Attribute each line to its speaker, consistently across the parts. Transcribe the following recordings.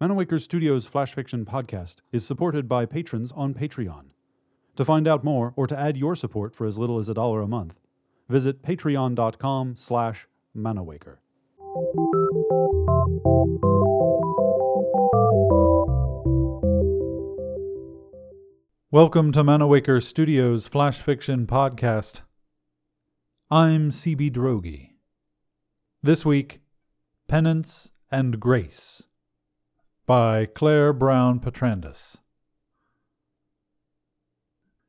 Speaker 1: Manawaker Studios Flash Fiction podcast is supported by patrons on Patreon. To find out more or to add your support for as little as a dollar a month, visit patreon.com slash manawaker. Welcome to Manawaker Studios Flash Fiction podcast. I'm CB Droege. This week, Penance and Grace by Claire Brown Petrandis.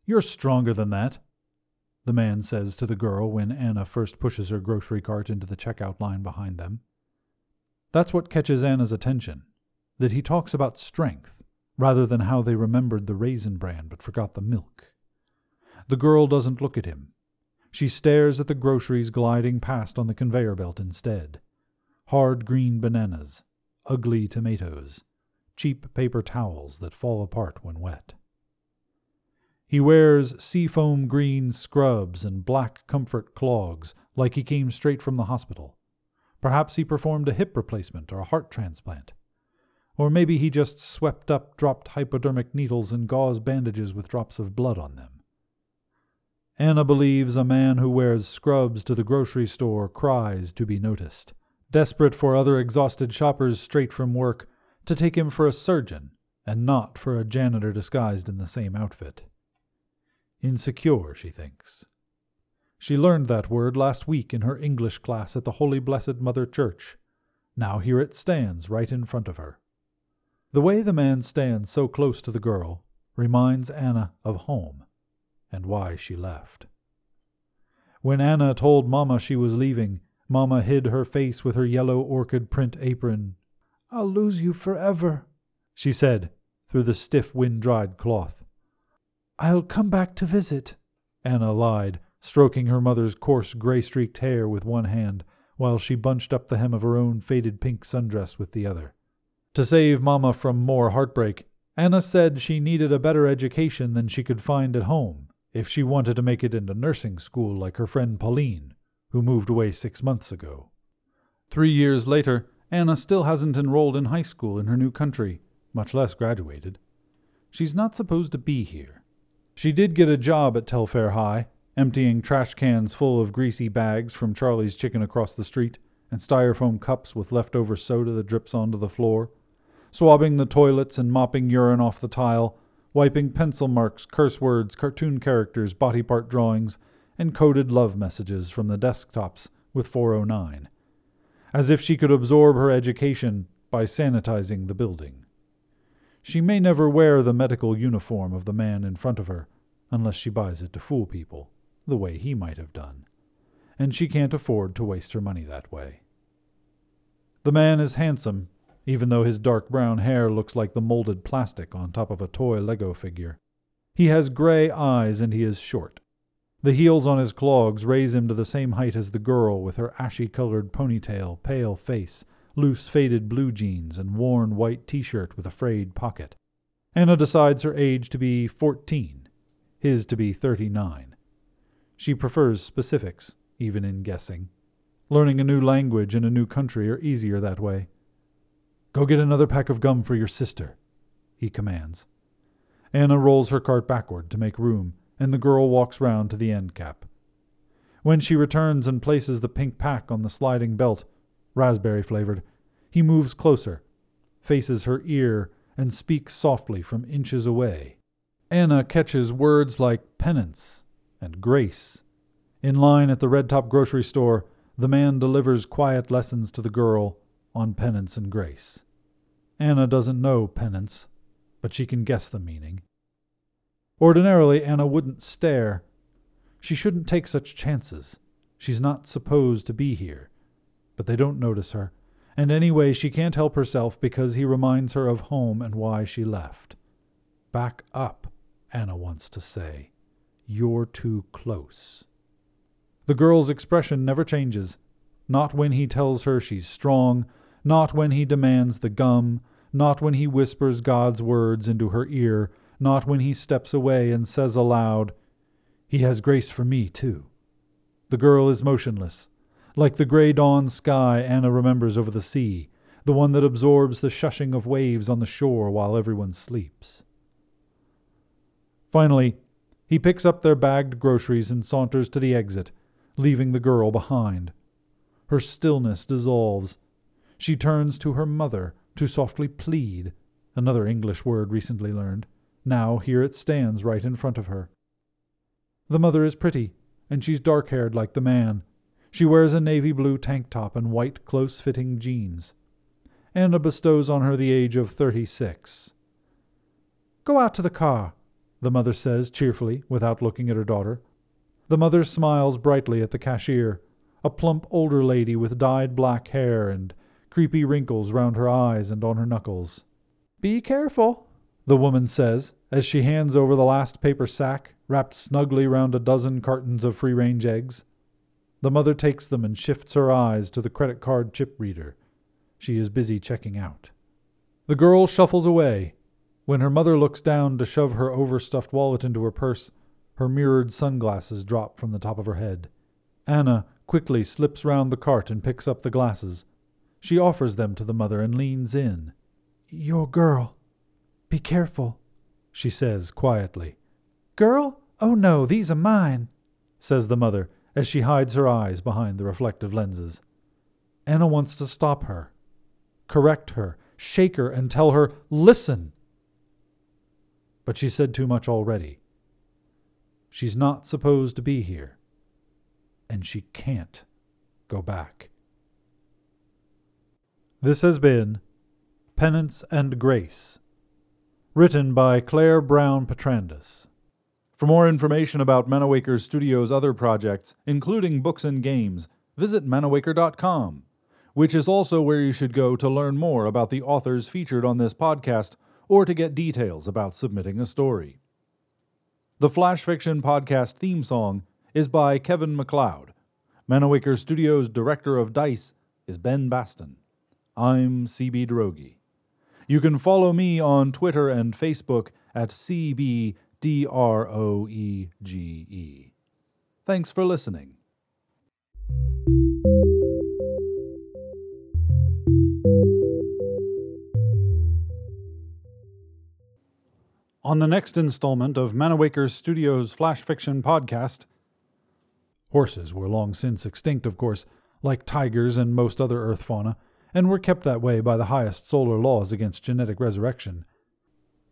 Speaker 1: You're stronger than that, the man says to the girl when Anna first pushes her grocery cart into the checkout line behind them. That's what catches Anna's attention, that he talks about strength rather than how they remembered the raisin bran but forgot the milk. The girl doesn't look at him. She stares at the groceries gliding past on the conveyor belt instead. Hard green bananas, ugly tomatoes, cheap paper towels that fall apart when wet. He wears seafoam green scrubs and black comfort clogs like he came straight from the hospital. Perhaps he performed a hip replacement or a heart transplant. Or maybe he just swept up dropped hypodermic needles and gauze bandages with drops of blood on them. Anna believes a man who wears scrubs to the grocery store cries to be noticed, desperate for other exhausted shoppers straight from work to take him for a surgeon and not for a janitor disguised in the same outfit. Insecure, she thinks. She learned that word last week in her English class at the Holy Blessed Mother Church. Now here it stands right in front of her. The way the man stands so close to the girl reminds Anna of home and why she left. When Anna told Mamma she was leaving, Mamma hid her face with her yellow orchid print apron. I'll lose you forever, she said through the stiff wind dried cloth. I'll come back to visit, Anna lied, stroking her mother's coarse gray streaked hair with one hand while she bunched up the hem of her own faded pink sundress with the other. To save Mamma from more heartbreak, Anna said she needed a better education than she could find at home if she wanted to make it into nursing school like her friend Pauline, who moved away six months ago. Three years later, Anna still hasn't enrolled in high school in her new country, much less graduated. She's not supposed to be here. She did get a job at Telfair High, emptying trash cans full of greasy bags from Charlie's Chicken across the street and styrofoam cups with leftover soda that drips onto the floor swabbing the toilets and mopping urine off the tile, wiping pencil marks, curse words, cartoon characters, body part drawings, and coded love messages from the desktops with 409, as if she could absorb her education by sanitizing the building. She may never wear the medical uniform of the man in front of her, unless she buys it to fool people, the way he might have done, and she can't afford to waste her money that way. The man is handsome even though his dark brown hair looks like the molded plastic on top of a toy Lego figure. He has gray eyes and he is short. The heels on his clogs raise him to the same height as the girl with her ashy colored ponytail, pale face, loose faded blue jeans, and worn white t shirt with a frayed pocket. Anna decides her age to be fourteen, his to be thirty nine. She prefers specifics, even in guessing. Learning a new language in a new country are easier that way. Go get another pack of gum for your sister, he commands. Anna rolls her cart backward to make room, and the girl walks round to the end cap. When she returns and places the pink pack on the sliding belt, raspberry flavored, he moves closer, faces her ear, and speaks softly from inches away. Anna catches words like penance and grace. In line at the red top grocery store, the man delivers quiet lessons to the girl on penance and grace. Anna doesn't know penance, but she can guess the meaning. Ordinarily, Anna wouldn't stare. She shouldn't take such chances. She's not supposed to be here. But they don't notice her, and anyway, she can't help herself because he reminds her of home and why she left. Back up, Anna wants to say. You're too close. The girl's expression never changes, not when he tells her she's strong, not when he demands the gum, not when he whispers God's words into her ear, not when he steps away and says aloud, He has grace for me, too. The girl is motionless, like the gray dawn sky Anna remembers over the sea, the one that absorbs the shushing of waves on the shore while everyone sleeps. Finally, he picks up their bagged groceries and saunters to the exit, leaving the girl behind. Her stillness dissolves. She turns to her mother to softly plead, another English word recently learned. Now here it stands right in front of her. The mother is pretty, and she's dark haired like the man. She wears a navy blue tank top and white, close fitting jeans. Anna bestows on her the age of thirty six. Go out to the car, the mother says cheerfully, without looking at her daughter. The mother smiles brightly at the cashier, a plump older lady with dyed black hair and creepy wrinkles round her eyes and on her knuckles. Be careful, the woman says as she hands over the last paper sack wrapped snugly round a dozen cartons of free range eggs. The mother takes them and shifts her eyes to the credit card chip reader. She is busy checking out. The girl shuffles away. When her mother looks down to shove her overstuffed wallet into her purse, her mirrored sunglasses drop from the top of her head. Anna quickly slips round the cart and picks up the glasses. She offers them to the mother and leans in. Your girl. Be careful, she says quietly. Girl? Oh no, these are mine, says the mother as she hides her eyes behind the reflective lenses. Anna wants to stop her, correct her, shake her, and tell her, Listen! But she said too much already. She's not supposed to be here, and she can't go back. This has been Penance and Grace, written by Claire Brown Petrandis. For more information about Manawaker Studios' other projects, including books and games, visit manawaker.com, which is also where you should go to learn more about the authors featured on this podcast or to get details about submitting a story. The Flash Fiction Podcast theme song is by Kevin MacLeod. Manawaker Studios' director of DICE is Ben Baston. I'm CB Droege. You can follow me on Twitter and Facebook at CBDROEGE. Thanks for listening. On the next installment of Manawaker Studios' Flash Fiction podcast, horses were long since extinct, of course, like tigers and most other Earth fauna and were kept that way by the highest solar laws against genetic resurrection.